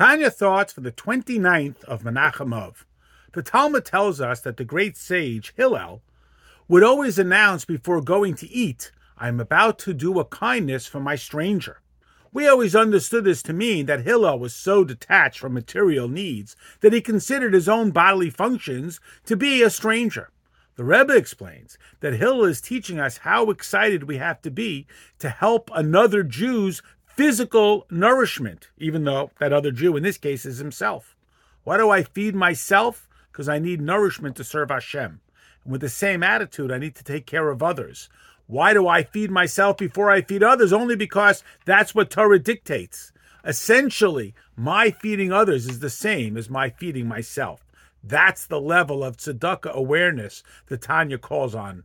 Tanya thoughts for the 29th of Menachem Av. The Talmud tells us that the great sage Hillel would always announce before going to eat, I am about to do a kindness for my stranger. We always understood this to mean that Hillel was so detached from material needs that he considered his own bodily functions to be a stranger. The Rebbe explains that Hillel is teaching us how excited we have to be to help another Jew's physical nourishment, even though that other Jew in this case is himself. Why do I feed myself? Because I need nourishment to serve Hashem. And with the same attitude, I need to take care of others. Why do I feed myself before I feed others? Only because that's what Torah dictates. Essentially, my feeding others is the same as my feeding myself. That's the level of tzedakah awareness that Tanya calls on